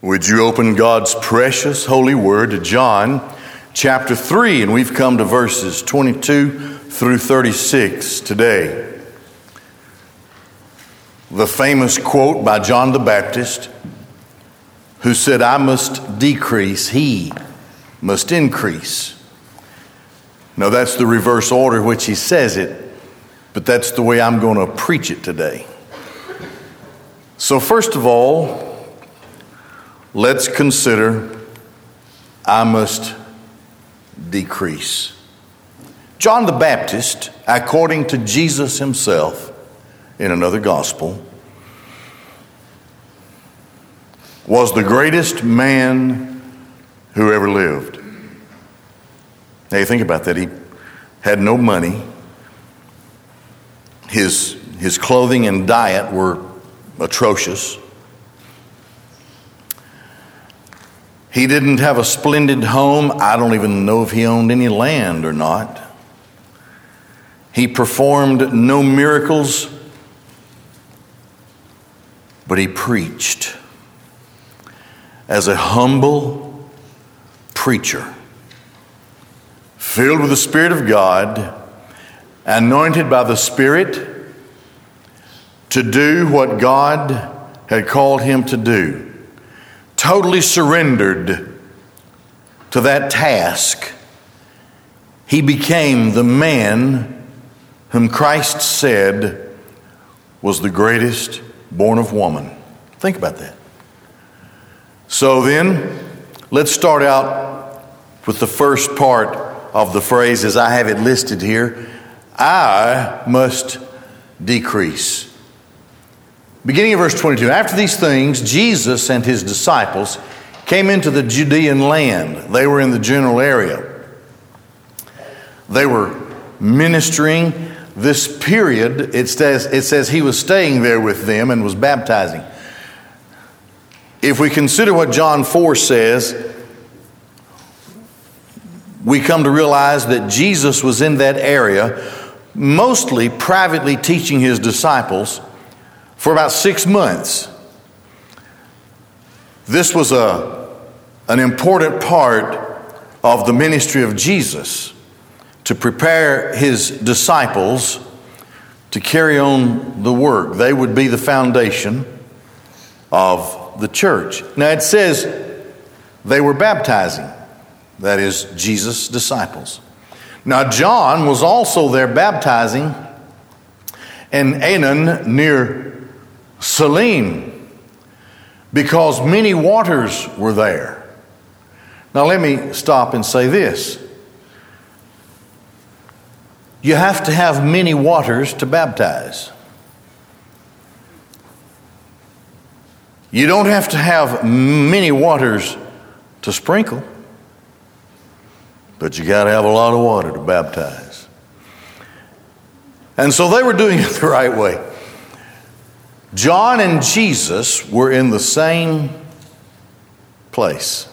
Would you open God's precious holy word to John chapter 3? And we've come to verses 22 through 36 today. The famous quote by John the Baptist, who said, I must decrease, he must increase. Now, that's the reverse order which he says it, but that's the way I'm going to preach it today. So, first of all, let's consider I must decrease. John the Baptist, according to Jesus himself in another gospel, was the greatest man who ever lived. Now you think about that. He had no money. His, his clothing and diet were atrocious. He didn't have a splendid home. I don't even know if he owned any land or not. He performed no miracles, but he preached as a humble preacher, filled with the Spirit of God, anointed by the Spirit to do what God had called him to do totally surrendered to that task, he became the man whom Christ said was the greatest born of woman. Think about that. So then, let's start out with the first part of the phrase as I have it listed here I must decrease. Beginning of verse 22 After these things, Jesus and his disciples came into the Judean land. They were in the general area. They were ministering this period. It says, it says he was staying there with them and was baptizing. If we consider what John 4 says, we come to realize that Jesus was in that area, mostly privately teaching his disciples for about six months. This was a, an important part of the ministry of Jesus to prepare his disciples to carry on the work. They would be the foundation of the church. Now it says they were baptizing, that is, Jesus' disciples. Now, John was also there baptizing in Aenon near Salim, because many waters were there. Now, let me stop and say this. You have to have many waters to baptize. You don't have to have many waters to sprinkle, but you got to have a lot of water to baptize. And so they were doing it the right way. John and Jesus were in the same place.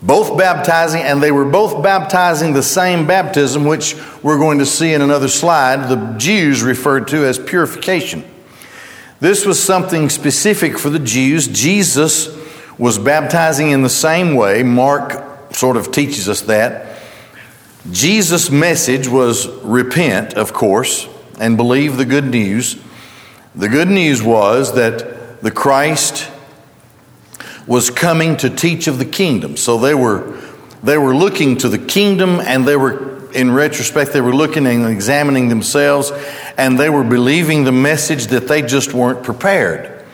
Both baptizing, and they were both baptizing the same baptism, which we're going to see in another slide, the Jews referred to as purification. This was something specific for the Jews. Jesus was baptizing in the same way. Mark sort of teaches us that. Jesus' message was repent, of course and believe the good news. The good news was that the Christ was coming to teach of the kingdom. So they were they were looking to the kingdom and they were in retrospect they were looking and examining themselves and they were believing the message that they just weren't prepared.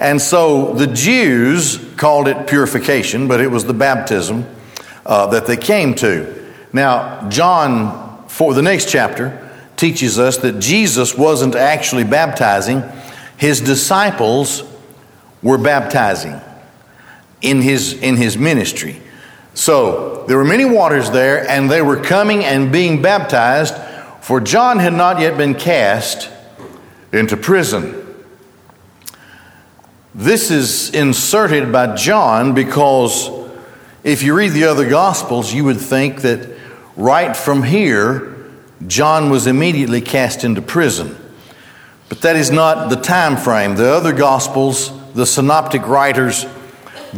And so the Jews called it purification, but it was the baptism uh, that they came to. Now, John, for the next chapter, teaches us that Jesus wasn't actually baptizing, his disciples were baptizing in his, in his ministry. So there were many waters there, and they were coming and being baptized, for John had not yet been cast into prison. This is inserted by John because if you read the other Gospels, you would think that right from here, John was immediately cast into prison. But that is not the time frame. The other gospels the synoptic writers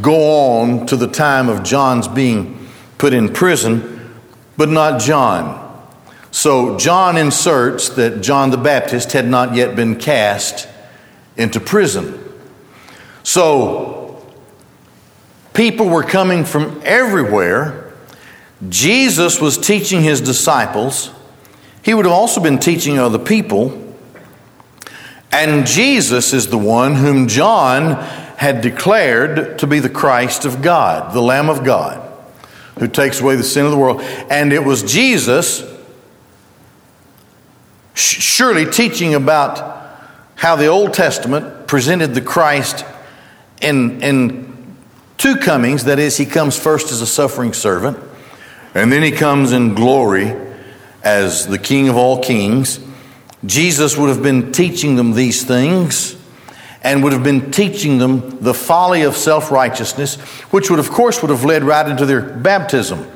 go on to the time of John's being put in prison, but not John. So John inserts that John the Baptist had not yet been cast into prison. So people were coming from everywhere. Jesus was teaching his disciples. He would have also been teaching other people. And Jesus is the one whom John had declared to be the Christ of God, the Lamb of God, who takes away the sin of the world. And it was Jesus surely teaching about how the Old Testament presented the Christ in, in two comings that is, he comes first as a suffering servant, and then he comes in glory as the King of all kings. Jesus would have been teaching them these things and would have been teaching them the folly of self-righteousness which would of course would have led right into their baptism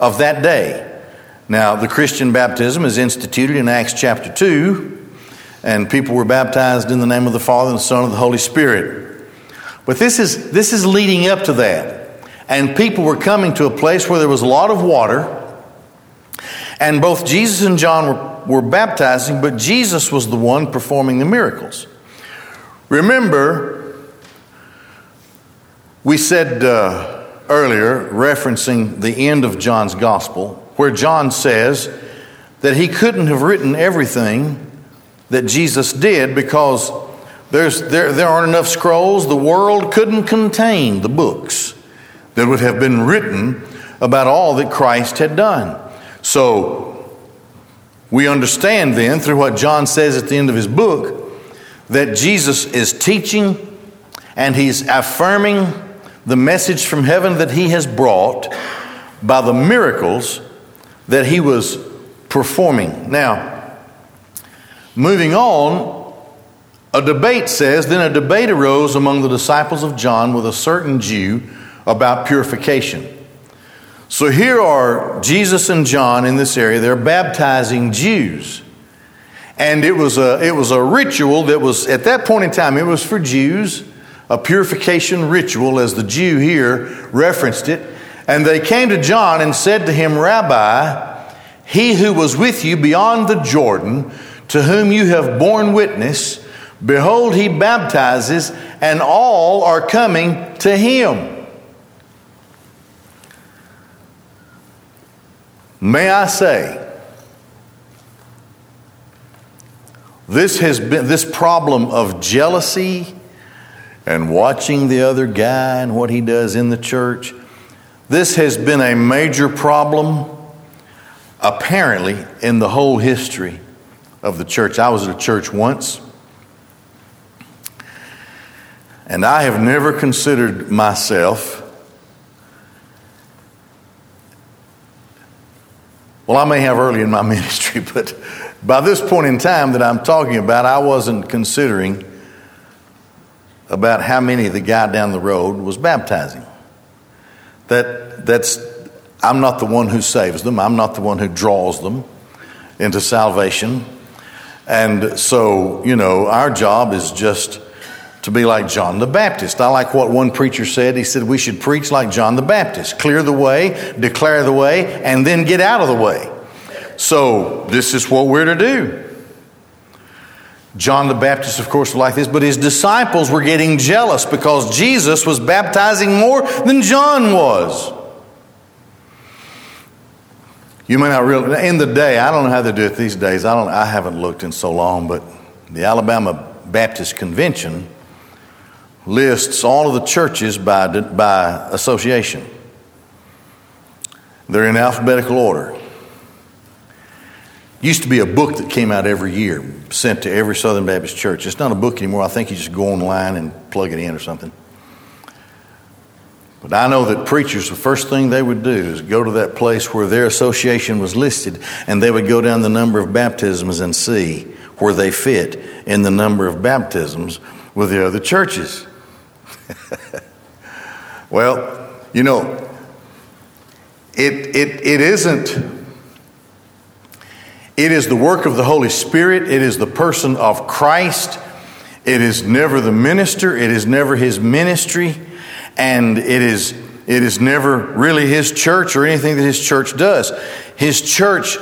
of that day now the christian baptism is instituted in acts chapter 2 and people were baptized in the name of the father and the son and the holy spirit but this is this is leading up to that and people were coming to a place where there was a lot of water and both jesus and john were were baptizing, but Jesus was the one performing the miracles. Remember, we said uh, earlier, referencing the end of John's gospel, where John says that he couldn't have written everything that Jesus did because there's, there, there aren't enough scrolls. The world couldn't contain the books that would have been written about all that Christ had done. So we understand then, through what John says at the end of his book, that Jesus is teaching and he's affirming the message from heaven that he has brought by the miracles that he was performing. Now, moving on, a debate says, then a debate arose among the disciples of John with a certain Jew about purification. So here are Jesus and John in this area. They're baptizing Jews. And it was a, it was a ritual that was, at that point in time, it was for Jews, a purification ritual, as the Jew here referenced it. And they came to John and said to him, Rabbi, he who was with you beyond the Jordan, to whom you have borne witness, behold, he baptizes, and all are coming to him. May I say, this has been this problem of jealousy and watching the other guy and what he does in the church. This has been a major problem, apparently, in the whole history of the church. I was at a church once, and I have never considered myself Well, I may have early in my ministry, but by this point in time that I'm talking about, I wasn't considering about how many the guy down the road was baptizing. That that's I'm not the one who saves them. I'm not the one who draws them into salvation. And so, you know, our job is just to be like John the Baptist. I like what one preacher said. He said we should preach like John the Baptist clear the way, declare the way, and then get out of the way. So, this is what we're to do. John the Baptist, of course, was like this, but his disciples were getting jealous because Jesus was baptizing more than John was. You may not really, in the day, I don't know how they do it these days. I, don't, I haven't looked in so long, but the Alabama Baptist Convention lists all of the churches by, by association. They're in alphabetical order. Used to be a book that came out every year, sent to every Southern Baptist church. It's not a book anymore. I think you just go online and plug it in or something. But I know that preachers, the first thing they would do is go to that place where their association was listed, and they would go down the number of baptisms and see where they fit in the number of baptisms with the other churches. well, you know, it, it, it isn't, it is the work of the Holy Spirit, it is the person of Christ. It is never the minister, it is never his ministry, and it is, it is never really his church or anything that his church does. His church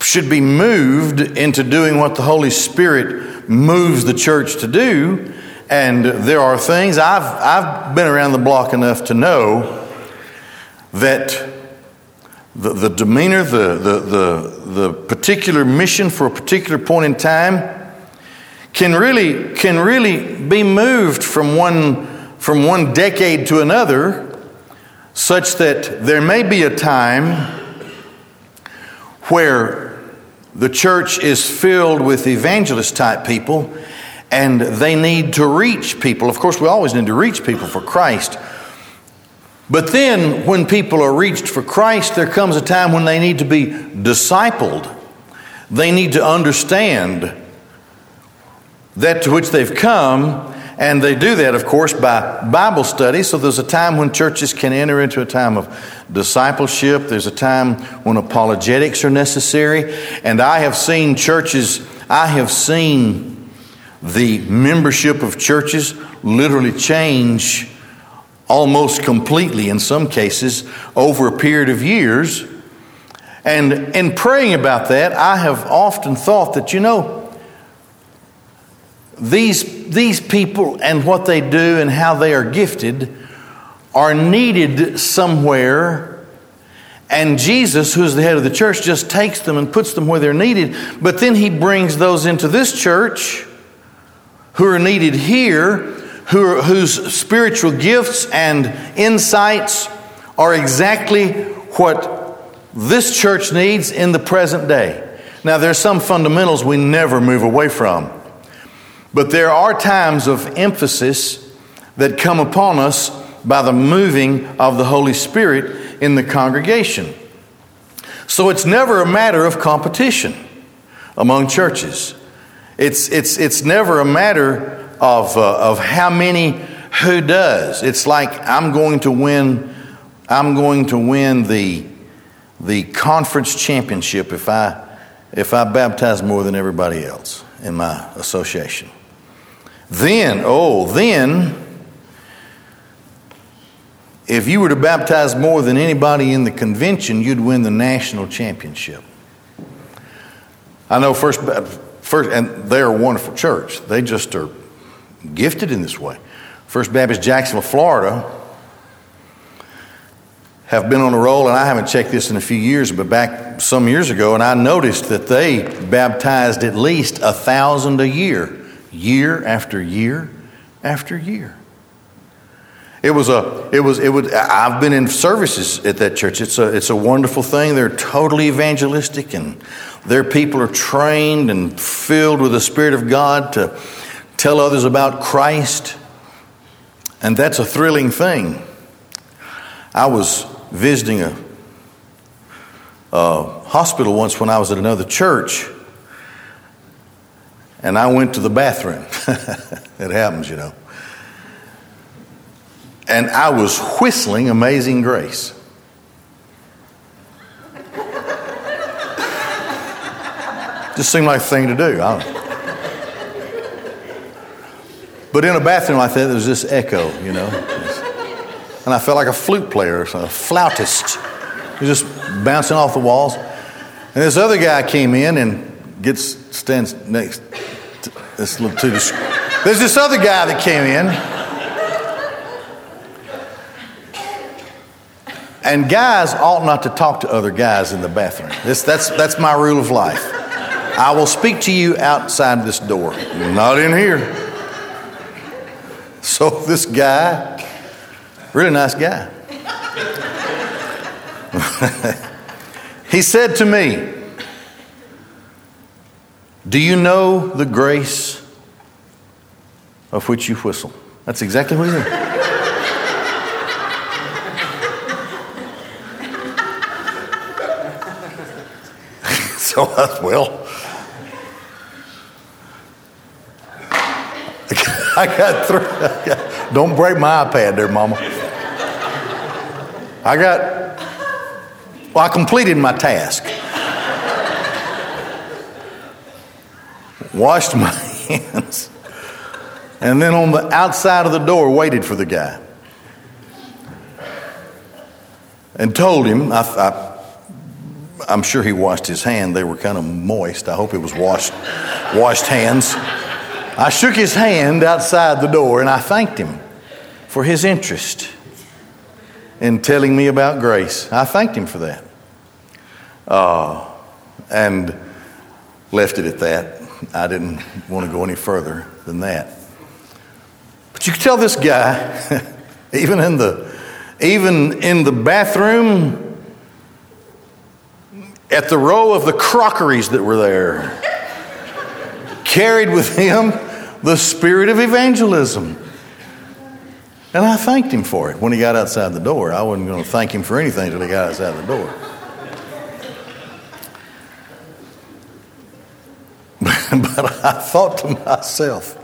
should be moved into doing what the Holy Spirit moves the church to do. And there are things I've, I've been around the block enough to know that the, the demeanor, the, the, the, the particular mission for a particular point in time can really, can really be moved from one, from one decade to another, such that there may be a time where the church is filled with evangelist type people and they need to reach people. Of course, we always need to reach people for Christ. But then, when people are reached for Christ, there comes a time when they need to be discipled. They need to understand that to which they've come, and they do that, of course, by Bible study. So there's a time when churches can enter into a time of discipleship. There's a time when apologetics are necessary. And I have seen churches, I have seen the membership of churches literally change almost completely in some cases over a period of years. And in praying about that, I have often thought that, you know, these, these people and what they do and how they are gifted are needed somewhere. And Jesus, who is the head of the church, just takes them and puts them where they're needed. But then he brings those into this church who are needed here, who are, whose spiritual gifts and insights are exactly what this church needs in the present day. Now, there are some fundamentals we never move away from. But there are times of emphasis that come upon us by the moving of the Holy Spirit in the congregation. So it's never a matter of competition among churches. It's, it's, it's never a matter of, uh, of how many who does. It's like I'm going to win, I'm going to win the, the conference championship if I, if I baptize more than everybody else in my association. Then, oh, then, if you were to baptize more than anybody in the convention, you'd win the national championship. I know First, first and they're a wonderful church. They just are gifted in this way. First Baptist Jacksonville, Florida, have been on a roll, and I haven't checked this in a few years, but back some years ago, and I noticed that they baptized at least a thousand a year year after year after year. It was a, it was, it would, I've been in services at that church. It's a, it's a wonderful thing. They're totally evangelistic and their people are trained and filled with the Spirit of God to tell others about Christ. And that's a thrilling thing. I was visiting a, a hospital once when I was at another church and I went to the bathroom. it happens, you know. And I was whistling Amazing Grace. Just seemed like a thing to do. But in a bathroom like that, there's this echo, you know. And I felt like a flute player, a flautist. Just bouncing off the walls. And this other guy came in and gets stands next this little to the, there's this other guy that came in. And guys ought not to talk to other guys in the bathroom. This, that's, that's my rule of life. I will speak to you outside this door, not in here. So this guy, really nice guy, he said to me, do you know the grace of which you whistle? That's exactly what he said. so, well, I got through. Don't break my iPad there, Mama. I got, well, I completed my task. washed my hands, and then on the outside of the door waited for the guy and told him, I, I, I'm sure he washed his hand. They were kind of moist. I hope it was washed, washed hands. I shook his hand outside the door and I thanked him for his interest in telling me about grace. I thanked him for that. Uh, and left it at that. I didn't want to go any further than that. But you could tell this guy, even in the even in the bathroom, at the row of the crockeries that were there, carried with him the spirit of evangelism. And I thanked him for it when he got outside the door. I wasn't going to thank him for anything until he got outside the door. but I thought to myself,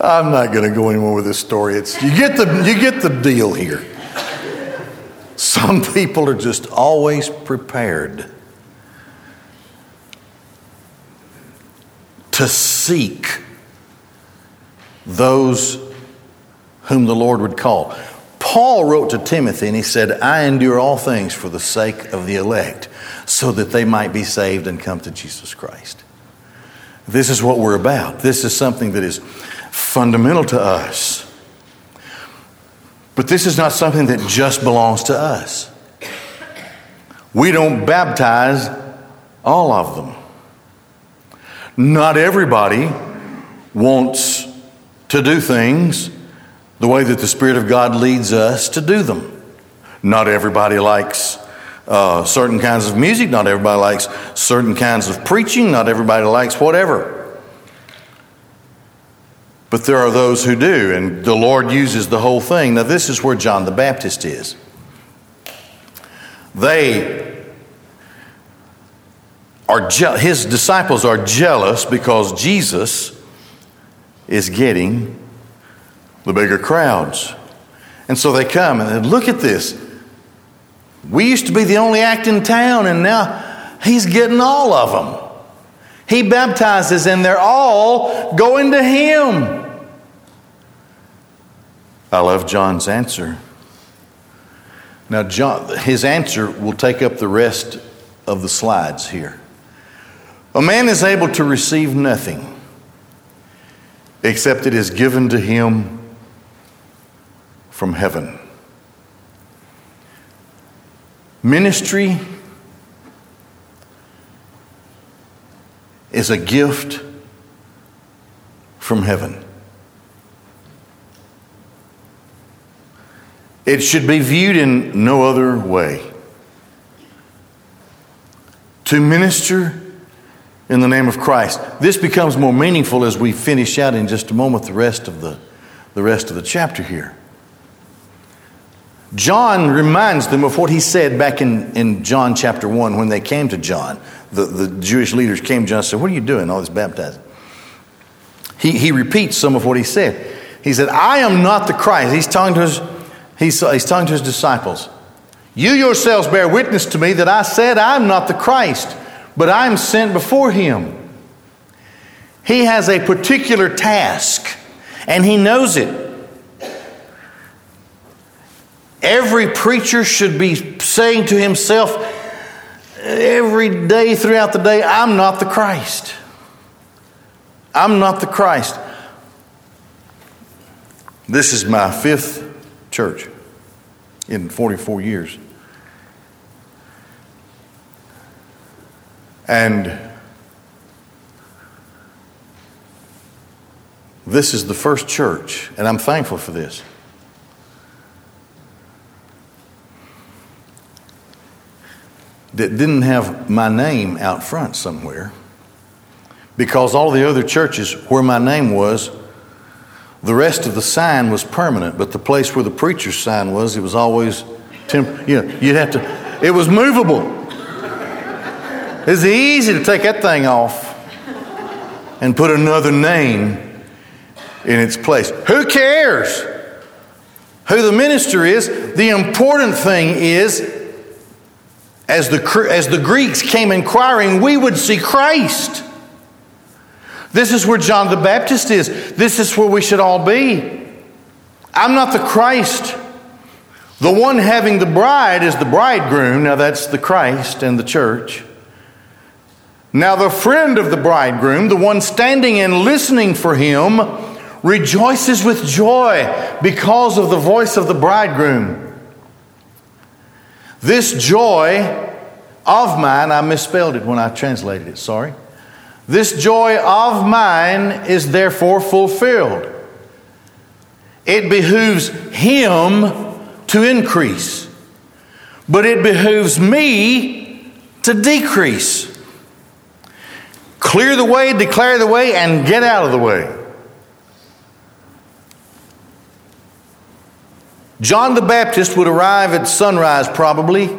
I'm not going to go anymore with this story. It's, you, get the, you get the deal here. Some people are just always prepared to seek those whom the Lord would call. Paul wrote to Timothy and he said, I endure all things for the sake of the elect, so that they might be saved and come to Jesus Christ. This is what we're about. This is something that is fundamental to us. But this is not something that just belongs to us. We don't baptize all of them. Not everybody wants to do things the way that the Spirit of God leads us to do them. Not everybody likes uh, certain kinds of music, not everybody likes certain kinds of preaching, not everybody likes whatever. But there are those who do, and the Lord uses the whole thing. Now, this is where John the Baptist is. They are, je- his disciples are jealous because Jesus is getting the bigger crowds. And so they come and look at this. We used to be the only act in town, and now he's getting all of them. He baptizes, and they're all going to him. I love John's answer. Now, John, his answer will take up the rest of the slides here. A man is able to receive nothing except it is given to him from heaven. Ministry is a gift from heaven. It should be viewed in no other way. To minister in the name of Christ. This becomes more meaningful as we finish out in just a moment the rest of the, the rest of the chapter here. John reminds them of what he said back in, in John chapter 1 when they came to John. The, the Jewish leaders came to John and said, What are you doing? All this baptizing. He, he repeats some of what he said. He said, I am not the Christ. He's talking to his, he's, he's talking to his disciples. You yourselves bear witness to me that I said I'm not the Christ, but I'm sent before him. He has a particular task, and he knows it. Every preacher should be saying to himself every day throughout the day, I'm not the Christ. I'm not the Christ. This is my fifth church in 44 years. And this is the first church, and I'm thankful for this. that didn't have my name out front somewhere because all the other churches where my name was the rest of the sign was permanent but the place where the preacher's sign was it was always temp- you know you'd have to it was movable it's easy to take that thing off and put another name in its place who cares who the minister is the important thing is as the, as the Greeks came inquiring, we would see Christ. This is where John the Baptist is. This is where we should all be. I'm not the Christ. The one having the bride is the bridegroom. Now that's the Christ and the church. Now, the friend of the bridegroom, the one standing and listening for him, rejoices with joy because of the voice of the bridegroom. This joy of mine, I misspelled it when I translated it, sorry. This joy of mine is therefore fulfilled. It behooves him to increase, but it behooves me to decrease. Clear the way, declare the way, and get out of the way. John the Baptist would arrive at sunrise probably,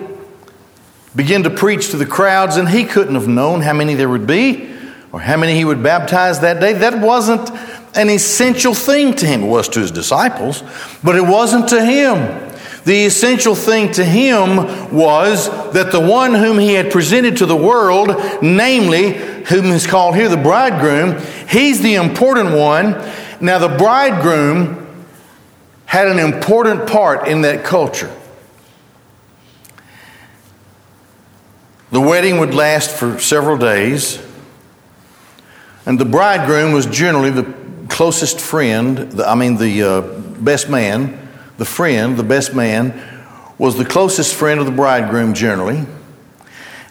begin to preach to the crowds, and he couldn't have known how many there would be or how many he would baptize that day. That wasn't an essential thing to him. It was to his disciples, but it wasn't to him. The essential thing to him was that the one whom he had presented to the world, namely, whom is called here the bridegroom, he's the important one. Now, the bridegroom had an important part in that culture. The wedding would last for several days, and the bridegroom was generally the closest friend, I mean, the uh, best man the friend, the best man, was the closest friend of the bridegroom generally,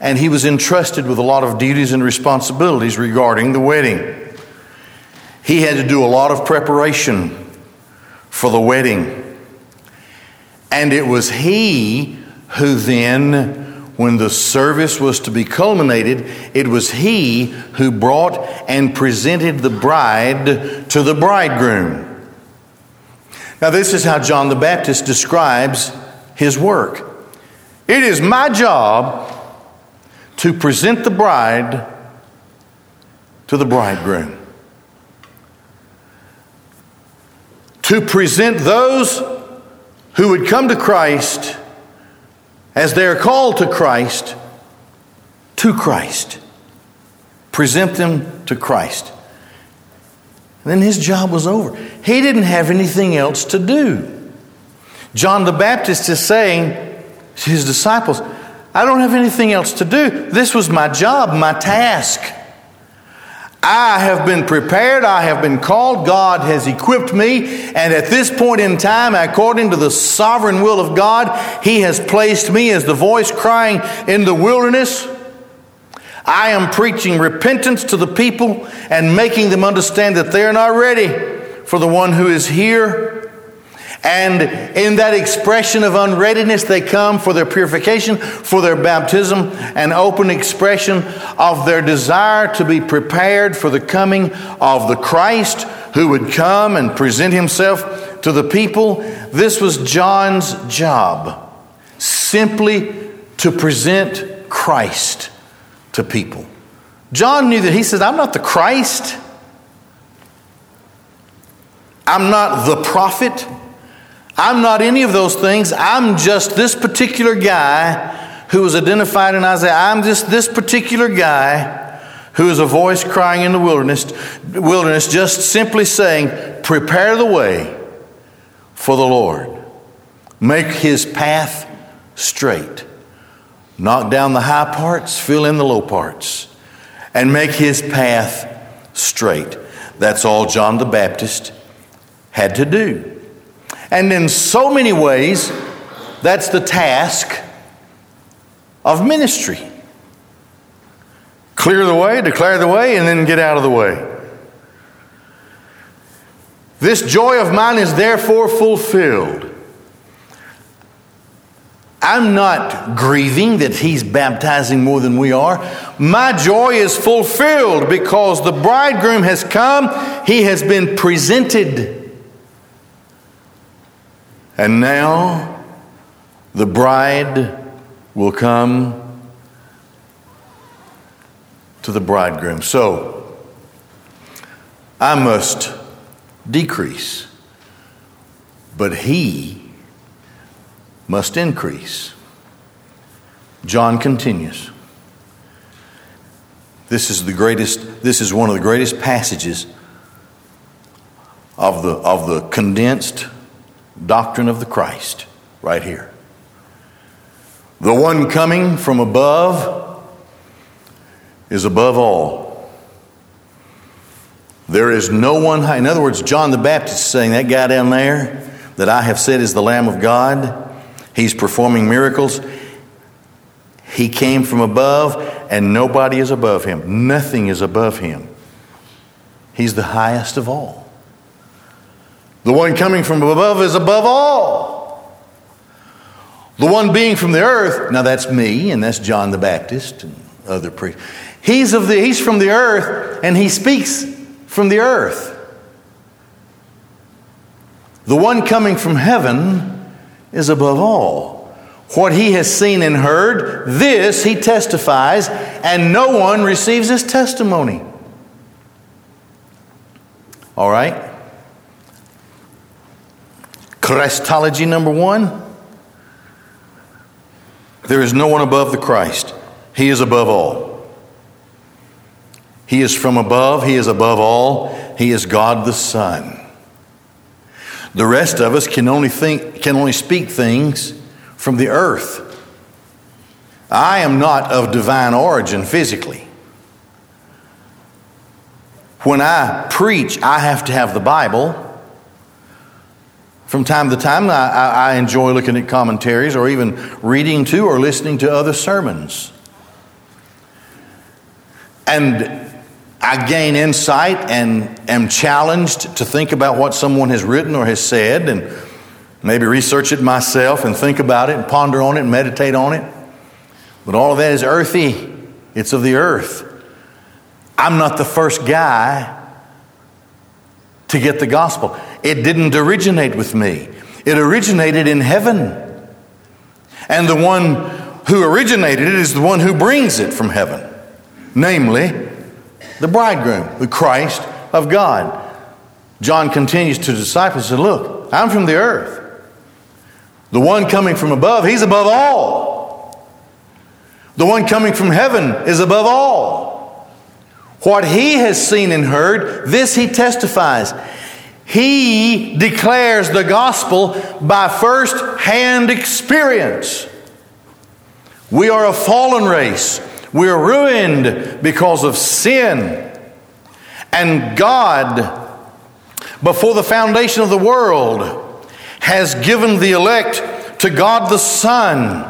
and he was entrusted with a lot of duties and responsibilities regarding the wedding. He had to do a lot of preparation for the wedding. And it was he who then, when the service was to be culminated, it was he who brought and presented the bride to the bridegroom. Now, this is how John the Baptist describes his work it is my job to present the bride to the bridegroom, to present those who would come to Christ as they are called to Christ to Christ. Present them to Christ. And then his job was over. He didn't have anything else to do. John the Baptist is saying to his disciples, I don't have anything else to do. This was my job, my task. I have been prepared, I have been called, God has equipped me, and at this point in time, according to the sovereign will of God, He has placed me as the voice crying in the wilderness. I am preaching repentance to the people and making them understand that they are not ready for the one who is here. And in that expression of unreadiness, they come for their purification, for their baptism, an open expression of their desire to be prepared for the coming of the Christ who would come and present himself to the people. This was John's job simply to present Christ to people. John knew that he says, I'm not the Christ. I'm not the prophet. I'm not any of those things. I'm just this particular guy who was identified in Isaiah. I'm just this particular guy who is a voice crying in the wilderness, wilderness just simply saying, Prepare the way for the Lord. Make his path straight. Knock down the high parts, fill in the low parts, and make his path straight. That's all John the Baptist had to do. And in so many ways, that's the task of ministry. Clear the way, declare the way, and then get out of the way. This joy of mine is therefore fulfilled. I'm not grieving that he's baptizing more than we are. My joy is fulfilled because the bridegroom has come, he has been presented. And now the bride will come to the bridegroom. So I must decrease, but he must increase. John continues. This is the greatest, this is one of the greatest passages of the, of the condensed doctrine of the Christ right here. The one coming from above is above all. There is no one high. In other words, John the Baptist is saying that guy down there that I have said is the Lamb of God, he's performing miracles. He came from above, and nobody is above him. Nothing is above him. He's the highest of all. The one coming from above is above all. The one being from the earth, now that's me, and that's John the Baptist and other priests. He's, of the, he's from the earth, and he speaks from the earth. The one coming from heaven is above all. What he has seen and heard, this he testifies, and no one receives his testimony. All right? Christology number one there is no one above the Christ, he is above all. He is from above, he is above all, he is God the Son. The rest of us can only think can only speak things from the earth. I am not of divine origin physically. When I preach, I have to have the Bible. From time to time, I, I, enjoy looking at commentaries or even reading to or listening to other sermons. And I gain insight and am challenged to think about what someone has written or has said and maybe research it myself and think about it and ponder on it and meditate on it. But all of that is earthy, it's of the earth. I'm not the first guy to get the gospel. It didn't originate with me, it originated in heaven. And the one who originated it is the one who brings it from heaven, namely the bridegroom, the Christ of God. John continues to disciples and said, Look, I'm from the earth. The one coming from above, he's above all. The one coming from heaven is above all. What he has seen and heard, this he testifies. He declares the gospel by first hand experience. We are a fallen race. We are ruined because of sin. And God, before the foundation of the world, has given the elect to God the Son.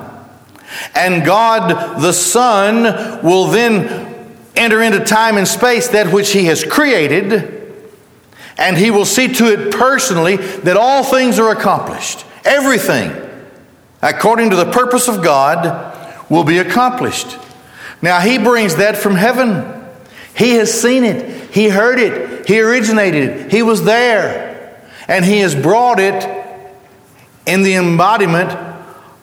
And God the Son will then enter into time and space that which He has created, and He will see to it personally that all things are accomplished. Everything, according to the purpose of God, will be accomplished. Now, He brings that from heaven. He has seen it, He heard it, He originated it, He was there, and He has brought it in the embodiment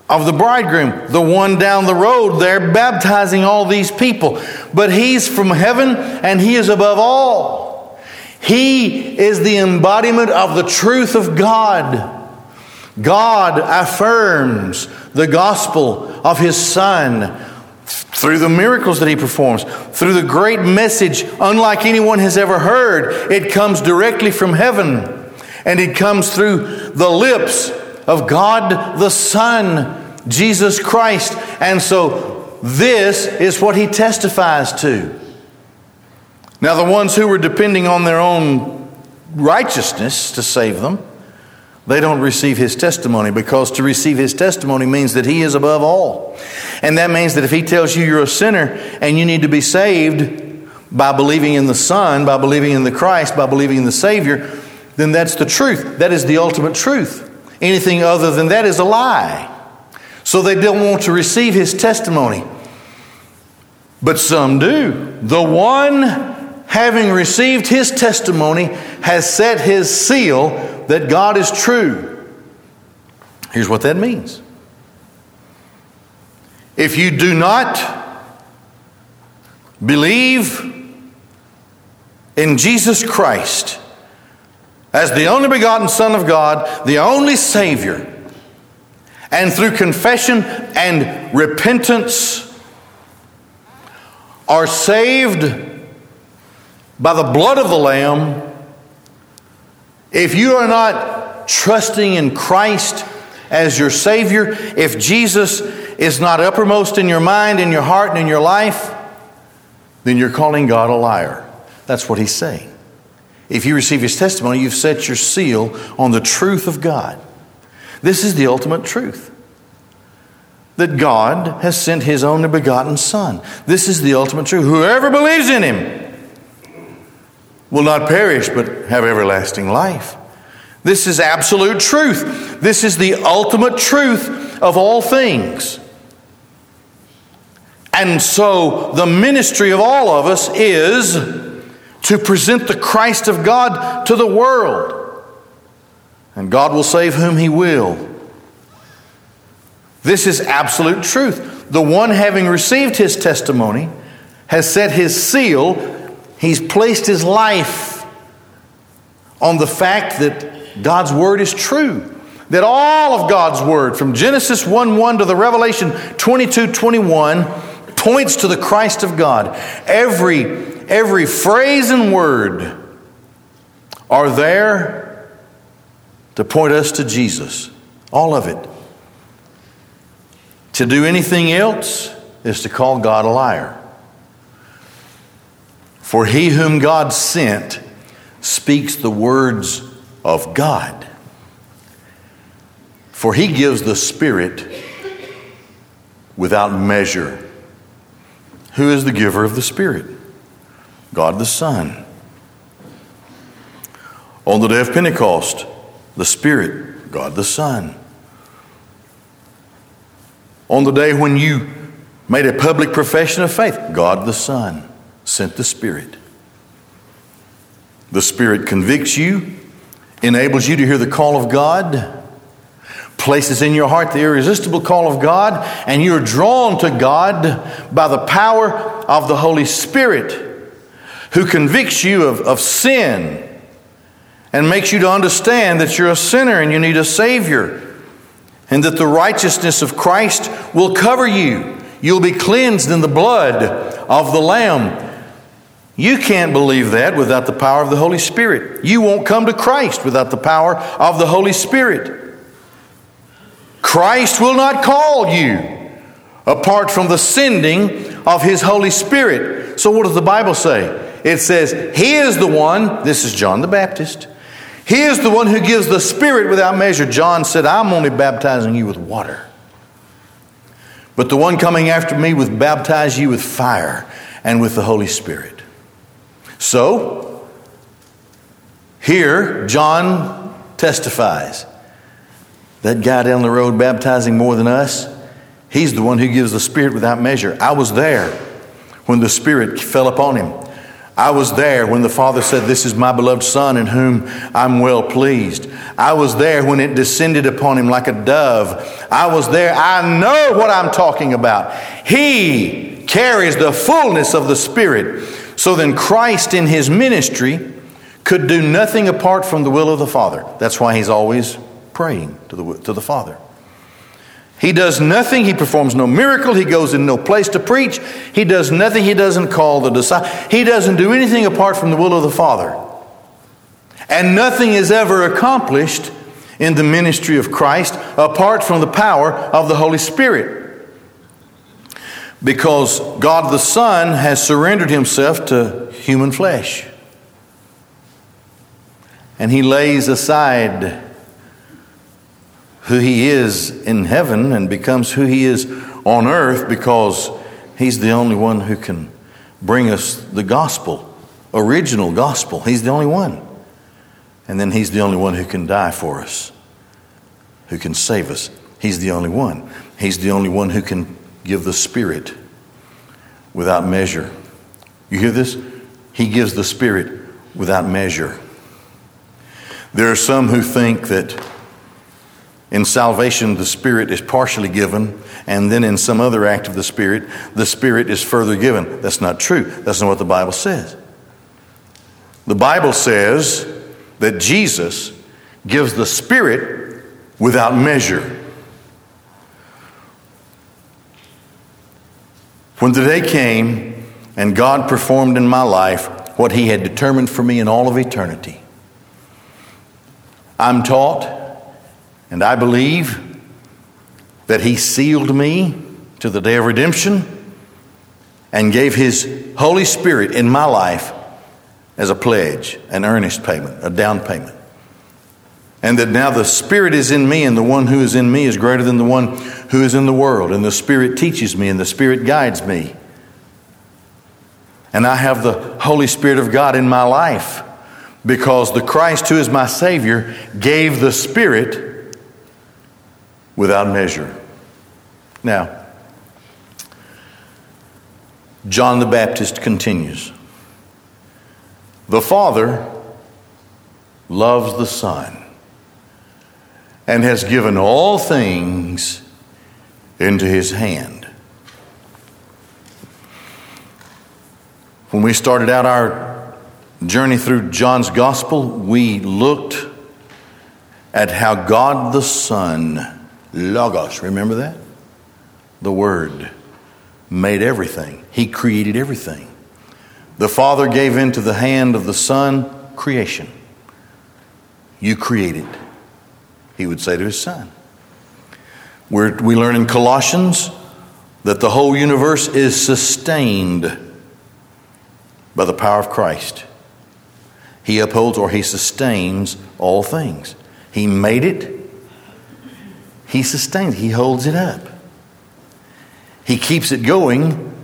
of the bridegroom, the one down the road there baptizing all these people. But he's from heaven and he is above all. He is the embodiment of the truth of God. God affirms the gospel of his Son through the miracles that he performs, through the great message, unlike anyone has ever heard. It comes directly from heaven and it comes through the lips of God the Son, Jesus Christ. And so this is what he testifies to. Now, the ones who were depending on their own righteousness to save them, they don't receive his testimony because to receive his testimony means that he is above all. And that means that if he tells you you're a sinner and you need to be saved by believing in the Son, by believing in the Christ, by believing in the Savior, then that's the truth. That is the ultimate truth. Anything other than that is a lie. So they don't want to receive his testimony. But some do. The one having received his testimony has set his seal that God is true. Here's what that means. If you do not believe in Jesus Christ, as the only begotten Son of God, the only Savior. And through confession and repentance, are saved by the blood of the Lamb, if you are not trusting in Christ as your Savior, if Jesus is not uppermost in your mind, in your heart, and in your life, then you're calling God a liar. That's what he's saying. If you receive his testimony, you've set your seal on the truth of God. This is the ultimate truth that God has sent his only begotten Son. This is the ultimate truth. Whoever believes in him will not perish but have everlasting life. This is absolute truth. This is the ultimate truth of all things. And so the ministry of all of us is to present the Christ of God to the world. And God will save whom He will. This is absolute truth. The one having received His testimony has set His seal, He's placed His life on the fact that God's Word is true. That all of God's Word, from Genesis 1 1 to the Revelation 22 21, points to the Christ of God. Every, every phrase and word are there to point us to Jesus. All of it. To do anything else is to call God a liar. For he whom God sent speaks the words of God. For he gives the Spirit without measure. Who is the giver of the Spirit? God the Son. On the day of Pentecost, the Spirit, God the Son. On the day when you made a public profession of faith, God the Son sent the Spirit. The Spirit convicts you, enables you to hear the call of God places in your heart the irresistible call of God, and you're drawn to God by the power of the Holy Spirit, who convicts you of, of sin and makes you to understand that you're a sinner and you need a Savior, and that the righteousness of Christ will cover you. You'll be cleansed in the blood of the Lamb. You can't believe that without the power of the Holy Spirit. You won't come to Christ without the power of the Holy Spirit. Christ will not call you apart from the sending of His Holy Spirit. So, what does the Bible say? It says, He is the one, this is John the Baptist, He is the one who gives the Spirit without measure. John said, I'm only baptizing you with water. But the one coming after me will baptize you with fire and with the Holy Spirit. So, here, John testifies that guy down the road baptizing more than us, he's the one who gives the Spirit without measure. I was there when the Spirit fell upon him. I was there when the Father said, This is my beloved Son in whom I'm well pleased. I was there when it descended upon him like a dove. I was there. I know what I'm talking about. He carries the fullness of the Spirit. So then, Christ in his ministry could do nothing apart from the will of the Father. That's why he's always praying to the, to the Father. He does nothing. He performs no miracle. He goes in no place to preach. He does nothing. He doesn't call the disciples. He doesn't do anything apart from the will of the Father. And nothing is ever accomplished in the ministry of Christ apart from the power of the Holy Spirit. Because God the Son has surrendered himself to human flesh. And he lays aside who he is in heaven and becomes who he is on earth because he's the only one who can bring us the gospel, original gospel. He's the only one. And then he's the only one who can die for us, who can save us. He's the only one. He's the only one who can give the Spirit without measure. You hear this? He gives the Spirit without measure. There are some who think that in salvation, the Spirit is partially given, and then in some other act of the Spirit, the Spirit is further given. That's not true. That's not what the Bible says. The Bible says that Jesus gives the Spirit without measure. When the day came and God performed in my life what He had determined for me in all of eternity. I'm taught and I believe that He sealed me to the day of redemption and gave His Holy Spirit in my life as a pledge, an earnest payment, a down payment. And that now the Spirit is in me, and the one who is in me is greater than the one who is in the world. And the Spirit teaches me, and the Spirit guides me. And I have the Holy Spirit of God in my life because the Christ who is my Savior gave the Spirit without measure. Now, John the Baptist continues The Father loves the Son and has given all things into his hand. When we started out our journey through John's Gospel, we looked at how God the Son, Logos, remember that? The Word, made everything. He created everything. The Father gave into the hand of the Son creation. You created, he would say to his Son. We're, we learn in Colossians that the whole universe is sustained by the power of Christ. He upholds or he sustains all things. He made it, he sustains, he holds it up. He keeps it going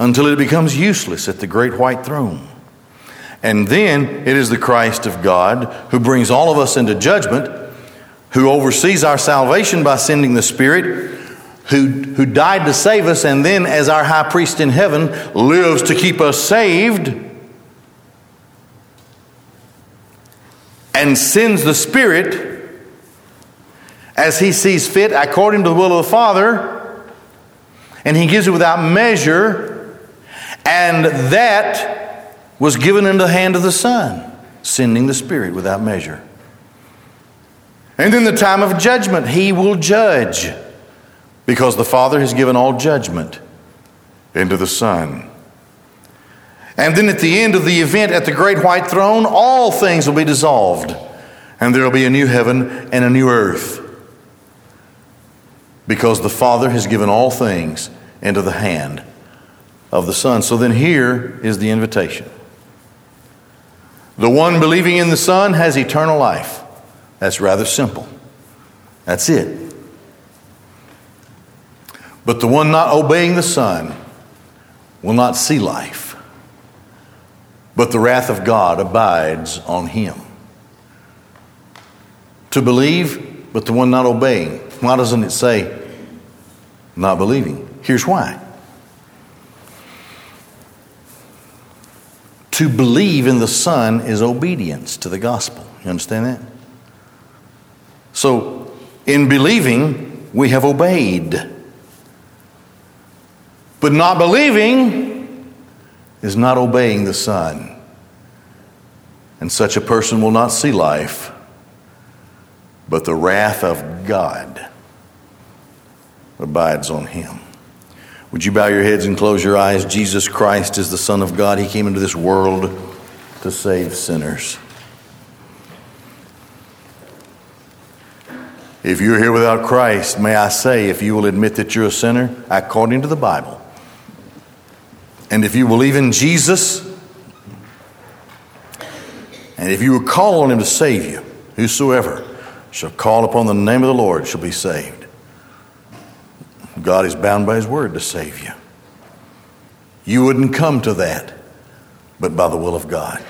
until it becomes useless at the great white throne. And then it is the Christ of God who brings all of us into judgment, who oversees our salvation by sending the Spirit, who, who died to save us, and then, as our high priest in heaven, lives to keep us saved, and sends the Spirit as he sees fit according to the will of the Father, and he gives it without measure, and that was given into the hand of the Son, sending the Spirit without measure. And in the time of judgment, he will judge because the Father has given all judgment into the Son. And then at the end of the event at the great white throne, all things will be dissolved, and there will be a new heaven and a new earth. Because the Father has given all things into the hand of the Son. So then here is the invitation. The one believing in the Son has eternal life. That's rather simple. That's it. But the one not obeying the Son will not see life, but the wrath of God abides on him. To believe, but the one not obeying. Why doesn't it say not believing? Here's why. To believe in the Son is obedience to the gospel. You understand that? So, in believing, we have obeyed. But not believing is not obeying the Son. And such a person will not see life, but the wrath of God abides on him. Would you bow your heads and close your eyes? Jesus Christ is the Son of God. He came into this world to save sinners. If you're here without Christ, may I say, if you will admit that you're a sinner, according to the Bible, and if you believe in Jesus, and if you will call on him to save you, whosoever shall call upon the name of the Lord shall be saved. God is bound by his word to save you. You wouldn't come to that but by the will of God.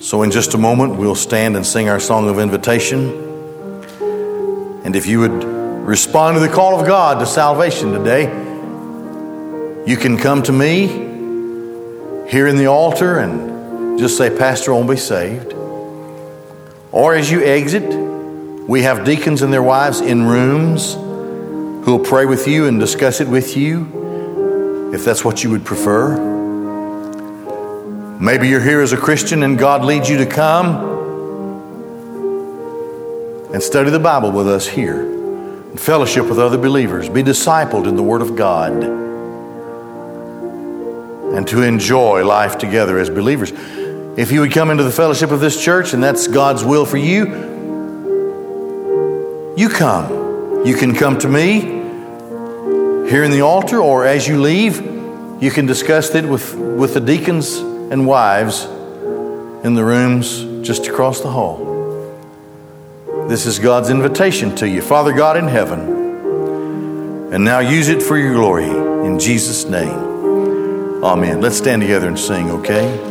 So, in just a moment, we'll stand and sing our song of invitation. And if you would respond to the call of God to salvation today, you can come to me here in the altar and just say, Pastor, I won't be saved. Or as you exit, we have deacons and their wives in rooms who will pray with you and discuss it with you if that's what you would prefer. Maybe you're here as a Christian and God leads you to come and study the Bible with us here, and fellowship with other believers, be discipled in the Word of God. and to enjoy life together as believers. If you would come into the fellowship of this church and that's God's will for you, you come. You can come to me here in the altar, or as you leave, you can discuss it with, with the deacons and wives in the rooms just across the hall. This is God's invitation to you. Father God in heaven, and now use it for your glory. In Jesus' name. Amen. Let's stand together and sing, okay?